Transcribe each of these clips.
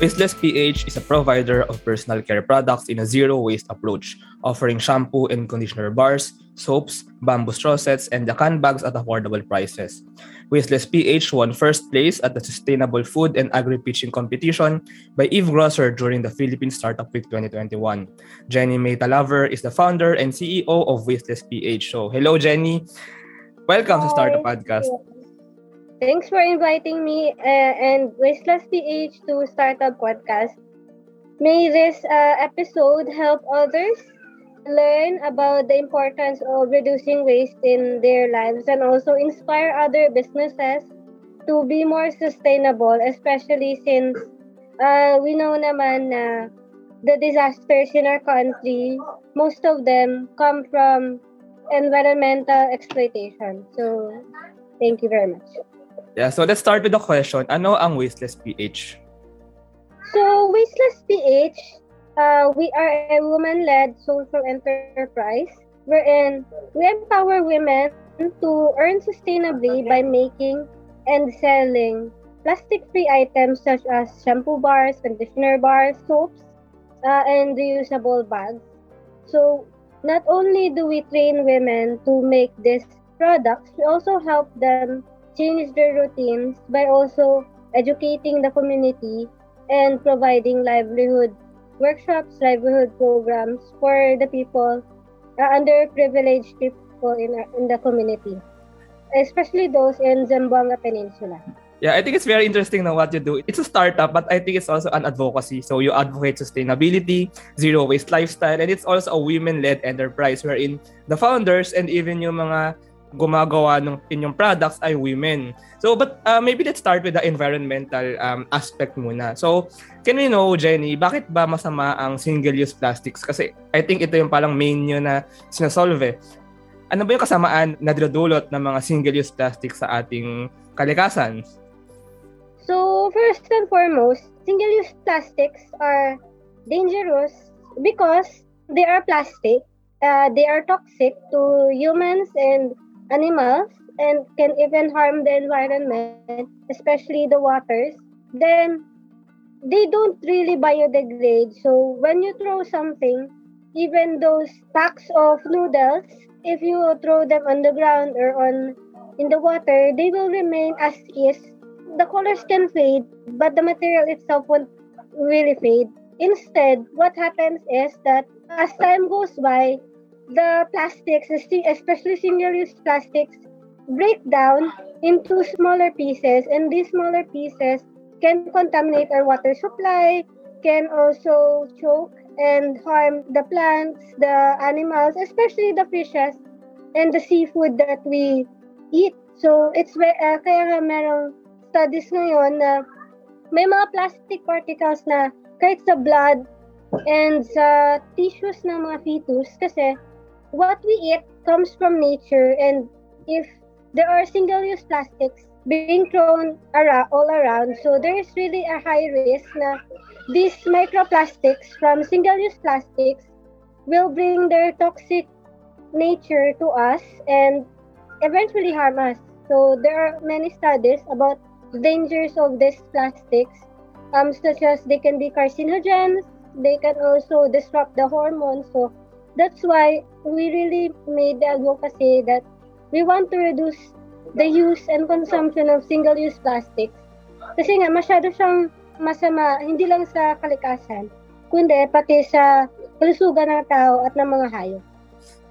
Wasteless PH is a provider of personal care products in a zero waste approach, offering shampoo and conditioner bars, soaps, bamboo straw sets, and the can bags at affordable prices. Wasteless PH won first place at the Sustainable Food and Agri-Pitching Competition by Eve Grocer during the Philippine Startup Week 2021. Jenny May Talaver is the founder and CEO of Wasteless PH. So, hello Jenny. Welcome Hi. to Startup Podcast. Thanks for inviting me uh, and Wasteless PH to Startup Podcast. May this uh, episode help others learn about the importance of reducing waste in their lives and also inspire other businesses to be more sustainable, especially since uh, we know naman na the disasters in our country, most of them come from environmental exploitation. So, thank you very much. Yeah, so let's start with the question. Ano ang Wasteless PH? So, Wasteless PH, uh, we are a woman-led social enterprise wherein we empower women to earn sustainably by making and selling plastic-free items such as shampoo bars, conditioner bars, soaps, uh, and reusable bags. So, not only do we train women to make these products, we also help them change their routines by also educating the community and providing livelihood workshops, livelihood programs for the people, uh, underprivileged people in, our- in the community, especially those in Zamboanga Peninsula. Yeah, I think it's very interesting na what you do. It's a startup, but I think it's also an advocacy. So you advocate sustainability, zero waste lifestyle, and it's also a women-led enterprise wherein the founders and even yung mga gumagawa ng inyong products ay women. So, but uh, maybe let's start with the environmental um, aspect muna. So, can we know, Jenny, bakit ba masama ang single-use plastics? Kasi I think ito yung palang main nyo na sinasolve. eh. Ano ba yung kasamaan na dinudulot ng mga single-use plastics sa ating kalikasan? So, first and foremost, single use plastics are dangerous because they are plastic. Uh, they are toxic to humans and animals and can even harm the environment, especially the waters. Then, they don't really biodegrade. So, when you throw something, even those packs of noodles, if you throw them on the ground or on in the water, they will remain as is the colors can fade, but the material itself won't really fade. Instead, what happens is that as time goes by, the plastics, especially single-use plastics, break down into smaller pieces, and these smaller pieces can contaminate our water supply, can also choke and harm the plants, the animals, especially the fishes and the seafood that we eat. So, it's uh, kaya nga merong studies ngayon na may mga plastic particles na kahit sa blood and sa tissues ng mga fetus kasi what we eat comes from nature and if there are single-use plastics being thrown ara- all around so there is really a high risk na these microplastics from single-use plastics will bring their toxic nature to us and eventually harm us. So there are many studies about dangers of these plastics, um, such as they can be carcinogens, they can also disrupt the hormones. So that's why we really made the advocacy that we want to reduce the use and consumption of single-use plastics. Kasi nga, masyado siyang masama, hindi lang sa kalikasan, kundi pati sa kalusugan ng tao at ng mga hayop.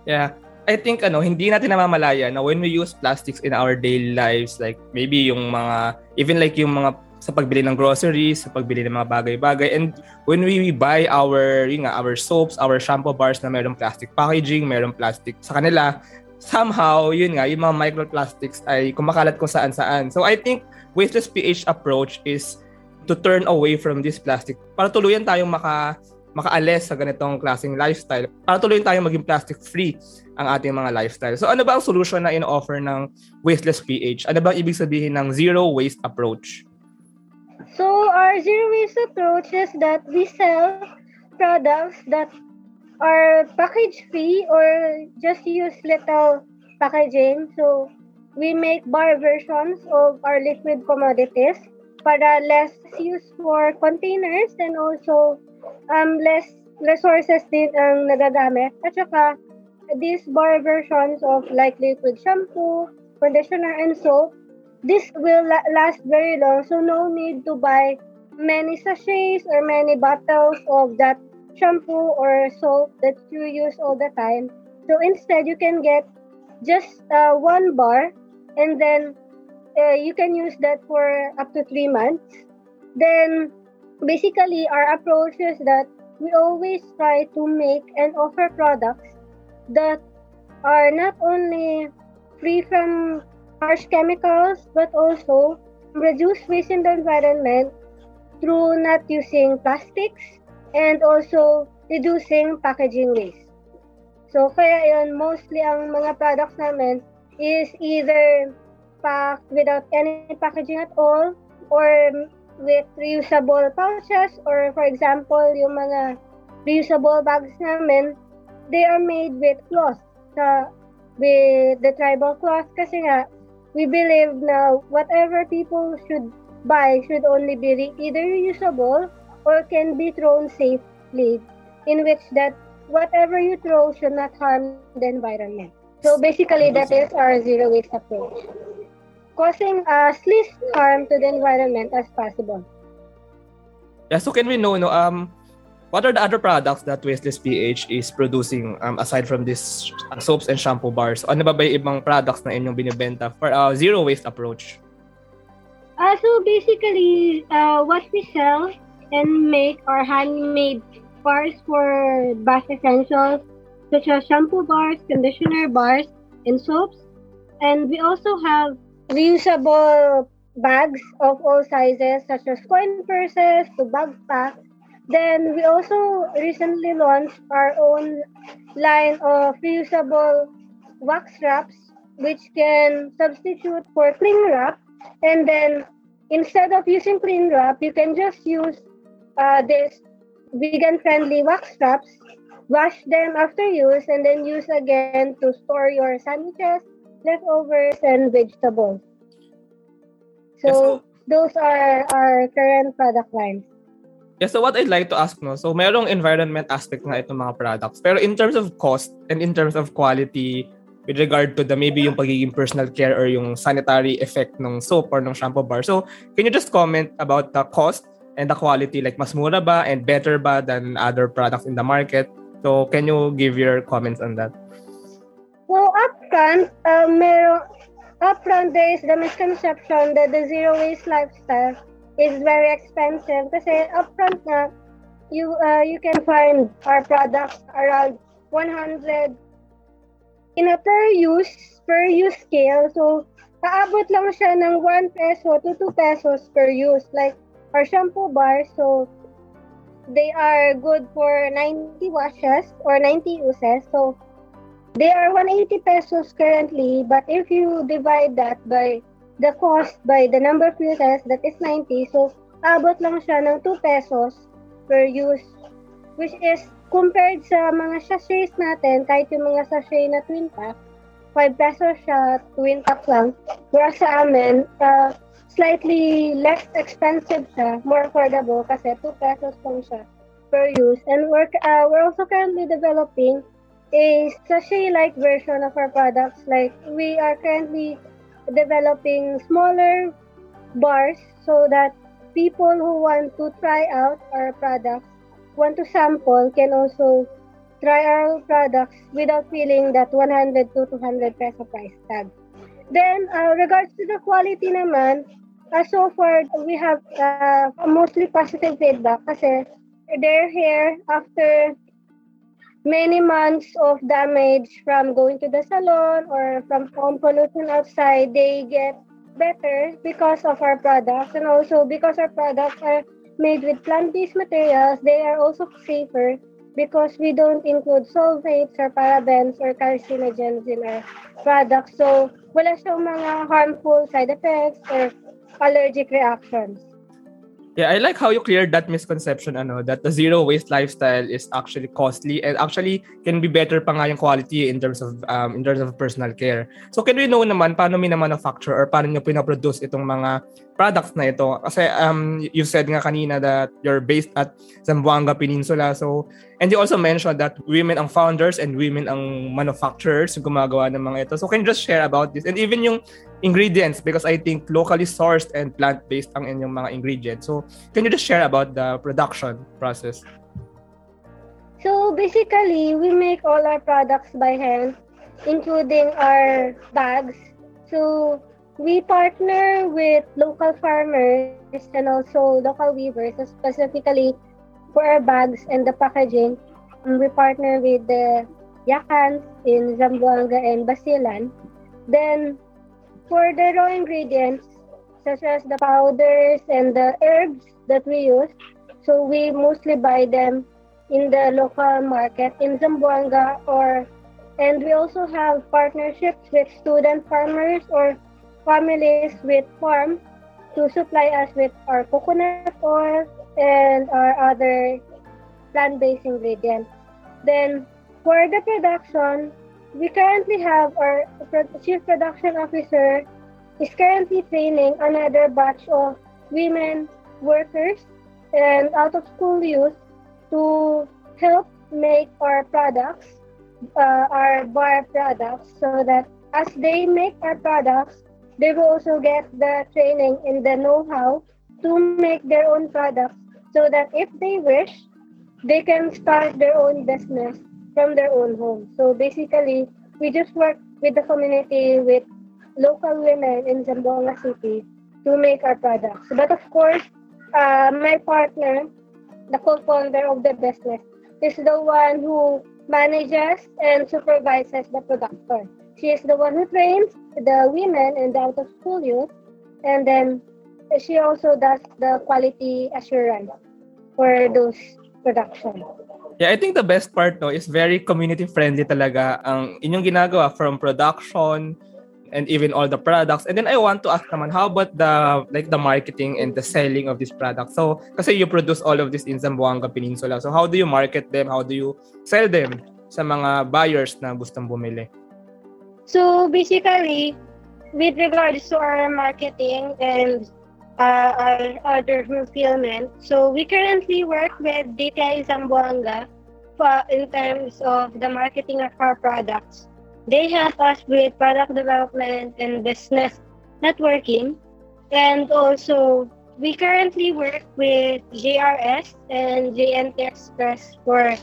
Yeah. I think ano, hindi natin namamalaya na when we use plastics in our daily lives, like maybe yung mga, even like yung mga sa pagbili ng groceries, sa pagbili ng mga bagay-bagay, and when we buy our, yun nga, our soaps, our shampoo bars na mayroong plastic packaging, mayroong plastic sa kanila, somehow, yun nga, yung mga microplastics ay kumakalat kung saan-saan. So I think Wasteless PH approach is to turn away from this plastic para tuluyan tayong maka makaalis sa ganitong klaseng lifestyle para tuluyan tayong maging plastic free ang ating mga lifestyle. So ano ba ang solution na in-offer ng Wasteless PH? Ano ba ang ibig sabihin ng zero waste approach? So our zero waste approach is that we sell products that are package free or just use little packaging. So we make bar versions of our liquid commodities para less use for containers and also um, less resources din ang nagagamit. At saka, these bar versions of like liquid shampoo, conditioner, and soap, this will la- last very long. So no need to buy many sachets or many bottles of that shampoo or soap that you use all the time. So instead, you can get just uh, one bar and then uh, you can use that for up to three months. Then basically, our approach is that we always try to make and offer products that are not only free from harsh chemicals but also reduce waste in the environment through not using plastics and also reducing packaging waste. So kaya yun, mostly ang mga products namin is either packed without any packaging at all or with reusable pouches or for example, yung mga reusable bags namin, they are made with cloth. Sa, with the tribal cloth kasi nga, we believe now whatever people should buy should only be either reusable or can be thrown safely in which that whatever you throw should not harm the environment. So basically, that is our zero waste approach, causing as least harm to the environment as possible. Yeah, so can we know, no, um, what are the other products that Wasteless PH is producing um, aside from these uh, soaps and shampoo bars? Ano ba ba yung ibang products na inyong binibenta for a zero waste approach? Uh, so basically, uh, what we sell and make are handmade bars for bath essentials such as shampoo bars, conditioner bars, and soaps. And we also have reusable bags of all sizes such as coin purses to bag packs. Then we also recently launched our own line of reusable wax wraps which can substitute for cling wrap. And then instead of using cling wrap you can just use uh, this vegan friendly wax wraps wash them after use and then use again to store your sandwiches leftovers and vegetables. So, Yeah, so- those are our current product lines Yeah, so what I'd like to ask, no, so merong environment aspect nga itong mga products. Pero in terms of cost and in terms of quality, with regard to the maybe yung pagiging personal care or yung sanitary effect ng soap or ng shampoo bar. So, can you just comment about the cost and the quality? Like, mas mura ba and better ba than other products in the market? So, can you give your comments on that? So upfront, uh, meron, upfront there is the misconception that the zero waste lifestyle is very expensive kasi upfront na you uh, you can find our products around 100 in a per use per use scale. So kaabot lang siya ng 1 peso to 2 pesos per use. Like our shampoo bar so they are good for 90 washes or 90 uses. So they are 180 pesos currently, but if you divide that by the cost by the number of uses, that is 90. So, abot lang siya ng 2 pesos per use, which is compared sa mga sachets natin, kahit yung mga sachet na twin pack, 5 pesos siya, twin pack lang. Whereas sa amin, uh, slightly less expensive siya, more affordable kasi 2 pesos lang siya per use. And we're, uh, we're also currently developing a sachet-like version of our products. Like we are currently developing smaller bars so that people who want to try out our products, want to sample, can also try our products without feeling that 100 to 200 peso price tag. Then, uh, regards to the quality naman, uh, so far we have uh, mostly positive feedback kasi their hair after many months of damage from going to the salon or from home pollution outside, they get better because of our products and also because our products are made with plant-based materials, they are also safer because we don't include sulfates or parabens or carcinogens in our products. So, wala siyang mga harmful side effects or allergic reactions. Yeah, I like how you cleared that misconception ano that the zero waste lifestyle is actually costly and actually can be better pa nga yung quality in terms of um, in terms of personal care. So can we know naman paano mina-manufacture or paano niyo pinaproduce itong mga products na ito? Kasi um, you said nga kanina that you're based at Zamboanga Peninsula. So and you also mentioned that women ang founders and women ang manufacturers gumagawa ng mga ito. So can you just share about this? And even yung ingredients because I think locally sourced and plant-based ang inyong mga ingredients. So, can you just share about the production process? So, basically, we make all our products by hand, including our bags. So, we partner with local farmers and also local weavers, specifically for our bags and the packaging. Um, we partner with the Yakans in Zamboanga and Basilan. Then for the raw ingredients, such as the powders and the herbs that we use, so we mostly buy them in the local market in Zamboanga or and we also have partnerships with student farmers or families with farms to supply us with our coconut oil and our other plant-based ingredients. Then for the production, we currently have our chief production officer is currently training another batch of women workers and out of school youth to help make our products, uh, our bar products, so that as they make our products, they will also get the training and the know-how to make their own products so that if they wish, they can start their own business from their own home. So basically, we just work with the community, with local women in Zamboanga City to make our products. But of course, uh, my partner, the co-founder of the business, is the one who manages and supervises the production. She is the one who trains the women and the out-of-school youth, and then she also does the quality assurance for those production. Yeah, I think the best part no is very community friendly talaga ang inyong ginagawa from production and even all the products. And then I want to ask naman how about the like the marketing and the selling of these products. So kasi you produce all of this in Zamboanga Peninsula. So how do you market them? How do you sell them sa mga buyers na gustong bumili? So basically, with regards to our marketing and uh, our other fulfillment. So we currently work with DTI Zamboanga for, in terms of the marketing of our products. They help us with product development and business networking. And also, we currently work with JRS and JNT Express for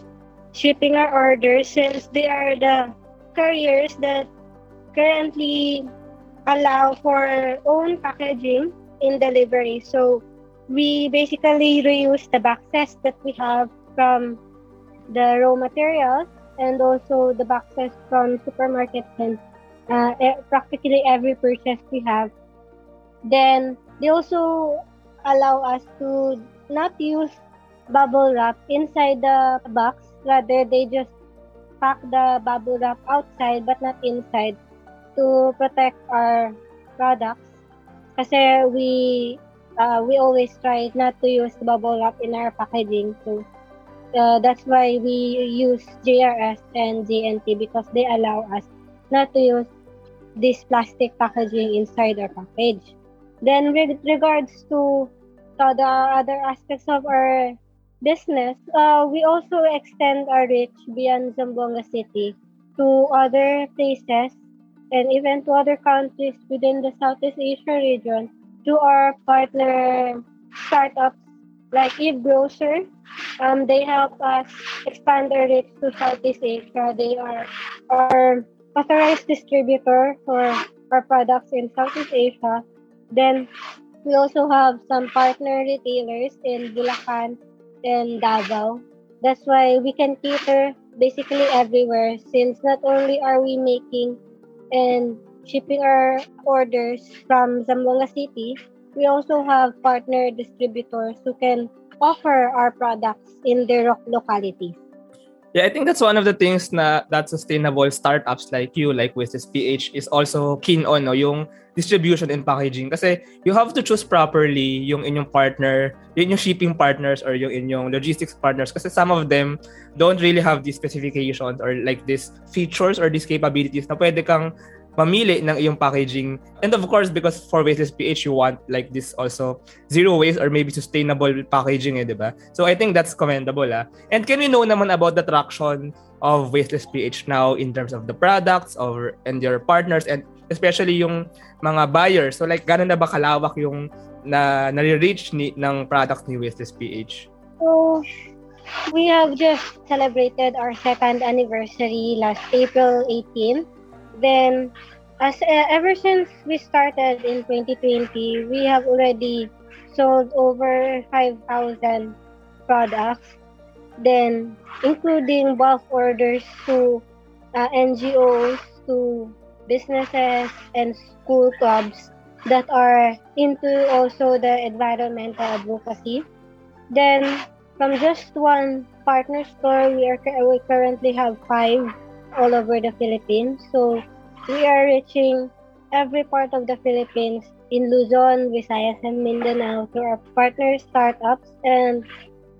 shipping our orders since they are the carriers that currently allow for own packaging in delivery. So we basically reuse the boxes that we have from the raw materials and also the boxes from supermarkets and uh, practically every purchase we have. Then they also allow us to not use bubble wrap inside the box. Rather, they just pack the bubble wrap outside but not inside to protect our products Kasi we uh, we always try not to use bubble wrap in our packaging. So uh, that's why we use JRS and JNT because they allow us not to use this plastic packaging inside our package. Then with regards to uh, the other aspects of our business, uh, we also extend our reach beyond Zamboanga City to other places and even to other countries within the Southeast Asia region to our partner startups like Eve Grocer. Um, they help us expand our reach to Southeast Asia. They are our authorized distributor for our products in Southeast Asia. Then we also have some partner retailers in Bulacan and Davao. That's why we can cater basically everywhere since not only are we making and shipping our orders from Zamboanga City, we also have partner distributors who can offer our products in their localities. Yeah, I think that's one of the things na that sustainable startups like you, like with this PH, is also keen on, no? yung distribution and packaging. Kasi you have to choose properly yung inyong partner, yung inyong shipping partners or yung inyong logistics partners. Kasi some of them don't really have these specifications or like these features or these capabilities na pwede kang mamili ng iyong packaging. And of course, because for Wasteless PH, you want like this also zero waste or maybe sustainable packaging, eh, di ba? So I think that's commendable. Ah. And can we know naman about the traction of Wasteless PH now in terms of the products or and your partners and especially yung mga buyers. So like, gano'n na ba kalawak yung na nare-reach ni, ng product ni Wasteless PH? So, we have just celebrated our second anniversary last April 18 then as uh, ever since we started in 2020 we have already sold over 5000 products then including bulk orders to uh, ngos to businesses and school clubs that are into also the environmental advocacy. Then from just one partner store we are we currently have five all over the Philippines. So we are reaching every part of the Philippines in Luzon, Visayas, and Mindanao through our partner startups. And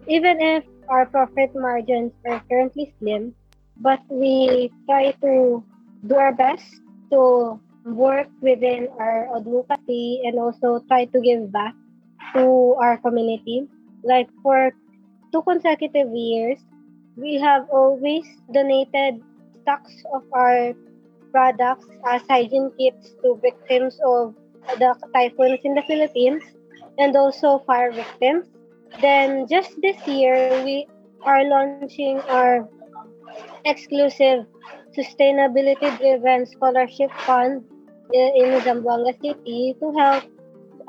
even if our profit margins are currently slim, but we try to do our best to work within our advocacy and also try to give back to our community. Like for two consecutive years, we have always donated stocks of our products as hygiene kits to victims of the typhoons in the Philippines and also fire victims. Then just this year, we are launching our exclusive sustainability-driven scholarship fund eh, in Zamboanga City to help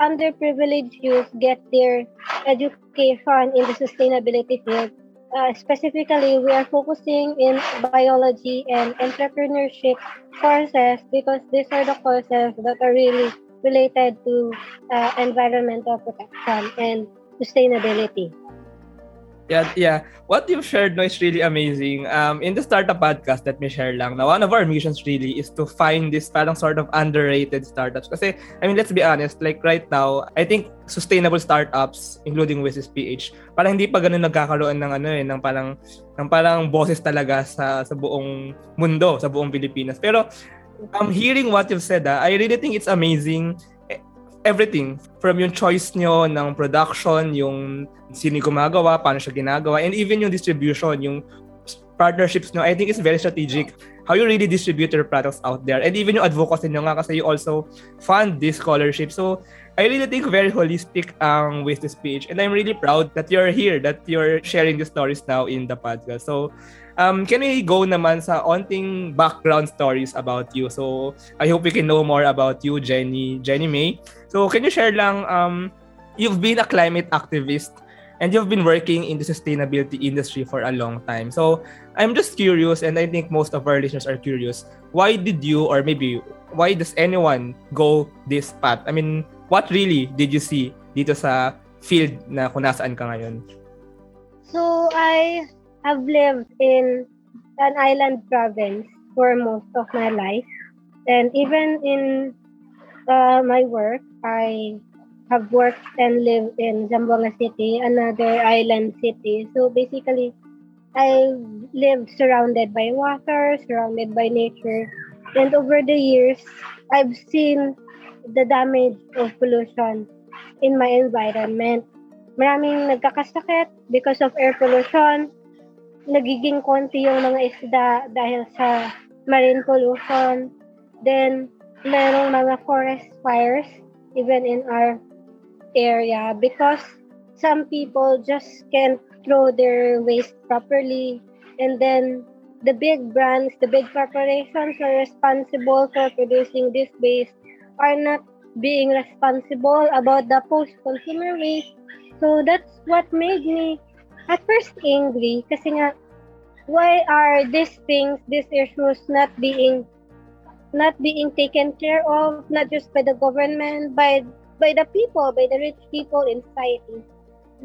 underprivileged youth get their education in the sustainability field uh, specifically, we are focusing in biology and entrepreneurship courses because these are the courses that are really related to uh, environmental protection and sustainability. Yeah, yeah. What you've shared no is really amazing. Um, in the startup podcast, let me share lang na one of our missions really is to find this parang sort of underrated startups. Kasi, I mean, let's be honest, like right now, I think sustainable startups, including Wishes PH, parang hindi pa ganun nagkakaroon ng ano eh, ng parang, ng parang bosses talaga sa, sa buong mundo, sa buong Pilipinas. Pero, um, hearing what you've said, ah, I really think it's amazing everything. From yung choice nyo ng production, yung sino gumagawa, paano siya ginagawa, and even yung distribution, yung partnerships nyo, I think it's very strategic how you really distribute your products out there. And even yung advocacy nyo nga kasi you also fund this scholarship. So, I really think very holistic ang um, with this page. And I'm really proud that you're here, that you're sharing the stories now in the podcast. So, um, can we go naman sa onting background stories about you? So, I hope we can know more about you, Jenny, Jenny May. So, can you share lang, um, you've been a climate activist and you've been working in the sustainability industry for a long time. So I'm just curious, and I think most of our listeners are curious. Why did you, or maybe why does anyone go this path? I mean, what really did you see dito sa field na kung nasaan ka ngayon? So I have lived in an island province for most of my life, and even in uh, my work, I have worked and lived in Zamboanga City, another island city. So basically, I lived surrounded by water, surrounded by nature. And over the years, I've seen the damage of pollution in my environment. Maraming nagkakasakit because of air pollution. Nagiging konti yung mga isda dahil sa marine pollution. Then, merong mga forest fires even in our area because some people just can't throw their waste properly. And then the big brands the big corporations are responsible for producing this waste are not being responsible about the post consumer waste. So that's what made me at first angry. Kasi nga why are these things these issues not being not being taken care of not just by the government by by the people, by the rich people in society.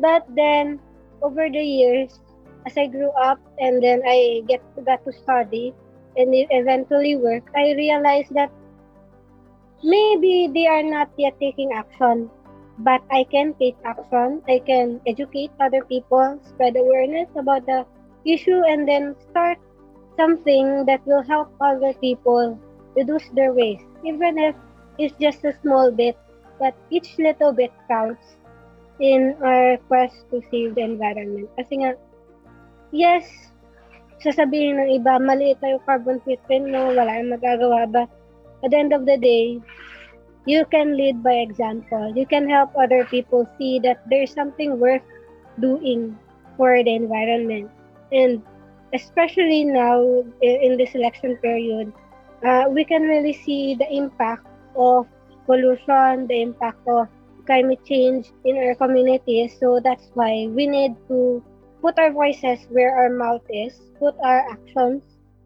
But then, over the years, as I grew up and then I get got to study and eventually work, I realized that maybe they are not yet taking action, but I can take action. I can educate other people, spread awareness about the issue, and then start something that will help other people reduce their waste, even if it's just a small bit. But each little bit counts in our quest to save the environment. Kasi nga, yes, sasabihin ng iba, maliit na yung carbon footprint mo, wala yung magagawa. But at the end of the day, you can lead by example. You can help other people see that there's something worth doing for the environment. And especially now in this election period, uh, we can really see the impact of pollution, the impact of climate change in our communities. So that's why we need to put our voices where our mouth is, put our actions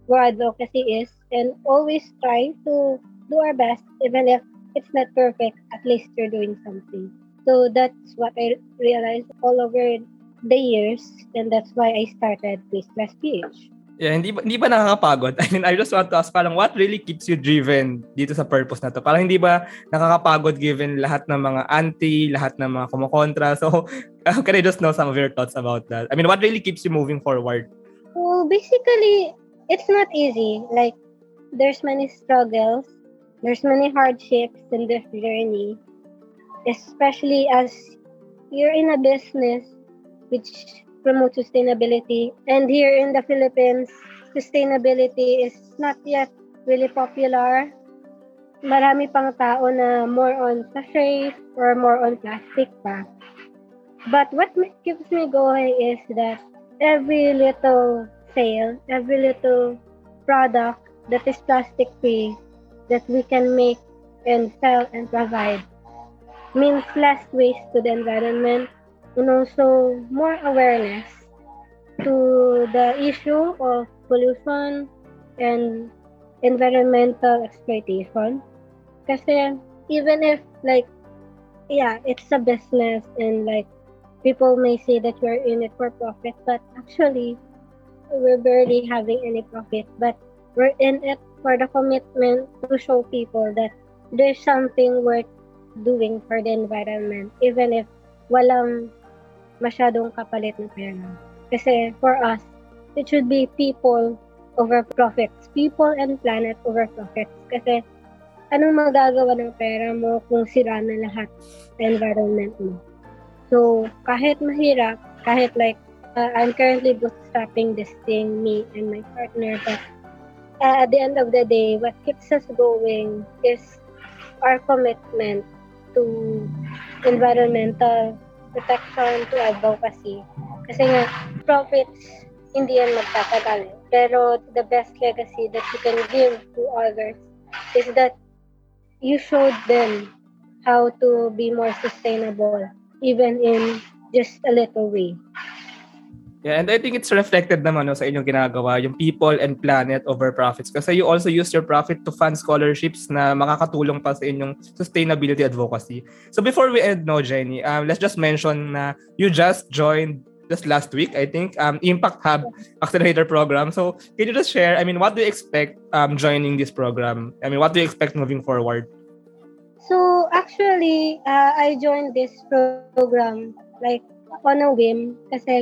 where advocacy is, and always try to do our best, even if it's not perfect, at least you're doing something. So that's what I realized all over the years, and that's why I started Plus PH. Yeah, hindi ba, hindi ba nakakapagod? I mean, I just want to ask, parang what really keeps you driven dito sa purpose na to? Parang hindi ba nakakapagod given lahat ng mga anti, lahat ng mga kumukontra? So, uh, can I just know some of your thoughts about that? I mean, what really keeps you moving forward? Well, basically, it's not easy. Like, there's many struggles, there's many hardships in this journey, especially as you're in a business which promote sustainability. And here in the Philippines, sustainability is not yet really popular. Marami pang tao na more on sachet or more on plastic pa. But what keeps me going is that every little sale, every little product that is plastic free that we can make and sell and provide means less waste to the environment and also more awareness to the issue of pollution and environmental exploitation. Kasi even if like yeah, it's a business and like people may say that we're in it for profit, but actually we're barely having any profit. But we're in it for the commitment to show people that there's something worth doing for the environment, even if walang masyadong kapalit na pera. Kasi for us, it should be people over profits. People and planet over profits. Kasi anong magagawa ng pera mo kung sira na lahat environment mo? So, kahit mahirap, kahit like, uh, I'm currently bootstrapping this thing, me and my partner, but uh, at the end of the day, what keeps us going is our commitment to environmental protection to advocacy. Kasi nga, profits, hindi yan magtatagal. Pero the best legacy that you can give to others is that you showed them how to be more sustainable, even in just a little way. Yeah, and I think it's reflected naman no, sa inyong ginagawa, yung people and planet over profits. Kasi you also use your profit to fund scholarships na makakatulong pa sa inyong sustainability advocacy. So before we end, no, Jenny, um, let's just mention na you just joined just last week, I think, um, Impact Hub Accelerator Program. So can you just share, I mean, what do you expect um, joining this program? I mean, what do you expect moving forward? So actually, uh, I joined this program like on a whim kasi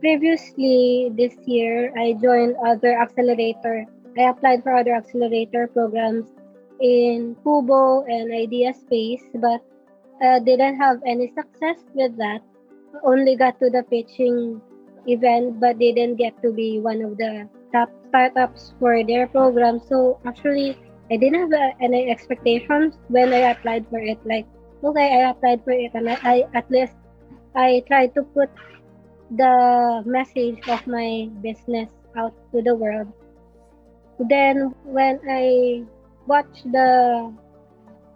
previously this year, I joined other accelerator. I applied for other accelerator programs in QBO and Idea Space, but uh, didn't have any success with that. Only got to the pitching event, but didn't get to be one of the top startups for their program. So actually, I didn't have uh, any expectations when I applied for it. Like, okay, I applied for it, and I, I at least I tried to put the message of my business out to the world. Then when I watched the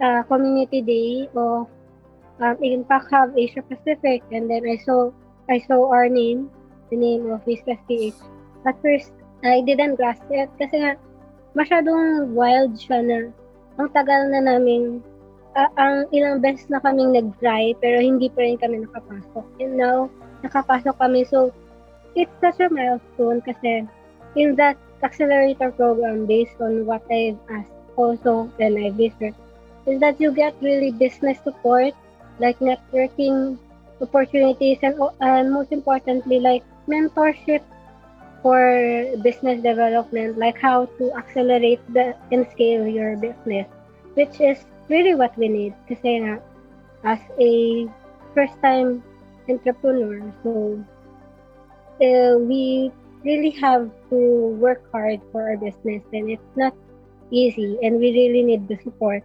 uh, community day of um, Impact Hub Asia Pacific, and then I saw I saw our name, the name of Vista PH. At first, I didn't grasp it kasi nga masyadong wild siya na ang tagal na namin uh, ang ilang beses na kaming nag-try pero hindi pa rin kami nakapasok. And now, nakapasok kami. So, it's such a milestone kasi in that accelerator program based on what I've asked also when I visit is that you get really business support like networking opportunities and, and most importantly like mentorship for business development like how to accelerate the and scale your business which is really what we need kasi nga as a first time entrepreneur so uh, we really have to work hard for our business and it's not easy and we really need the support.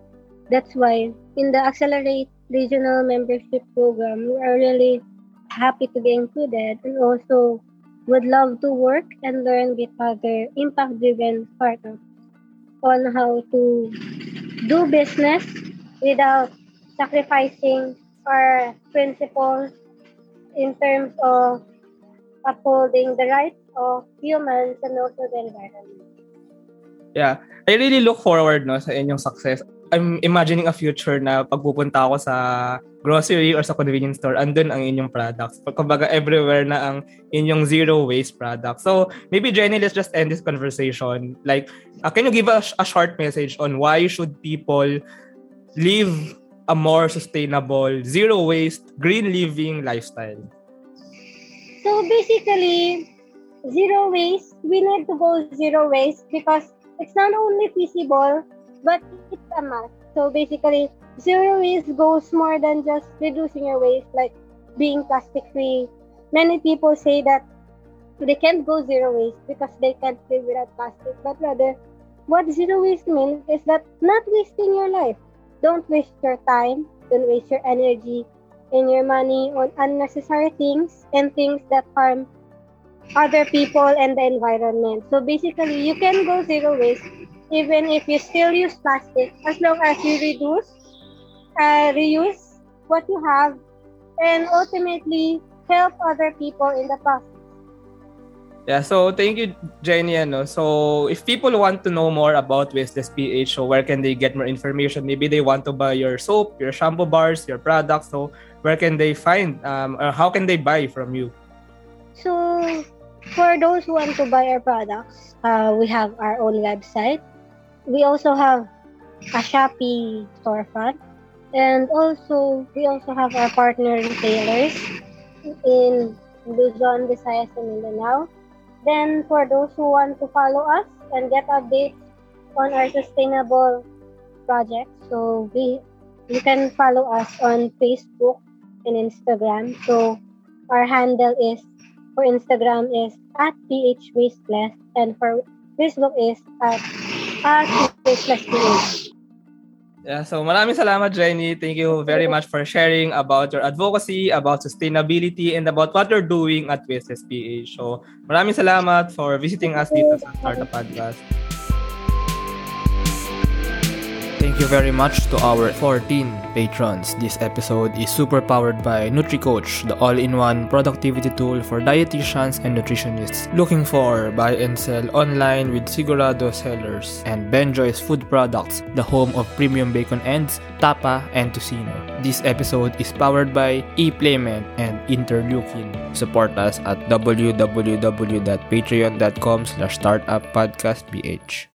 That's why in the Accelerate Regional Membership Program, we are really happy to be included and also would love to work and learn with other impact-driven startups on how to do business without sacrificing our principles in terms of upholding the rights of humans and also the environment. Yeah, I really look forward no sa inyong success. I'm imagining a future na pagpupunta ako sa grocery or sa convenience store, andun ang inyong products. Kumbaga everywhere na ang inyong zero waste products. So maybe Jenny, let's just end this conversation. Like, uh, can you give us a, a short message on why should people live a more sustainable, zero waste, green living lifestyle? So basically, zero waste, we need to go zero waste because it's not only feasible, but it's a must. So basically, zero waste goes more than just reducing your waste, like being plastic free. Many people say that they can't go zero waste because they can't live without plastic, but rather, what zero waste means is that not wasting your life. Don't waste your time, don't waste your energy and your money on unnecessary things and things that harm other people and the environment. So basically, you can go zero waste even if you still use plastic as long as you reduce, uh, reuse what you have, and ultimately help other people in the process. Yeah, so thank you, Jenny. Ano. So if people want to know more about Wasteless PH, so where can they get more information? Maybe they want to buy your soap, your shampoo bars, your products. So where can they find, um, or how can they buy from you? So for those who want to buy our products, uh, we have our own website. We also have a Shopee storefront, and also we also have our partner retailers in Luzon, Visayas, and Mindanao. Then for those who want to follow us and get updates on our sustainable projects, so we you can follow us on Facebook and Instagram. So our handle is for Instagram is at PH Wasteless and for Facebook is at, at Wasteless Yeah, so maraming salamat, Jenny. Thank you very much for sharing about your advocacy, about sustainability, and about what you're doing at Wasteless PH. So maraming salamat for visiting us dito sa Startup Podcast. Thank you very much to our 14 patrons. This episode is super powered by NutriCoach, the all-in-one productivity tool for dietitians and nutritionists looking for buy and sell online with Sigurado sellers, and Benjoy's Food Products, the home of premium bacon ends, tapa, and tocino. This episode is powered by ePlayment and Interleukin. Support us at www.patreon.com slash startuppodcastph.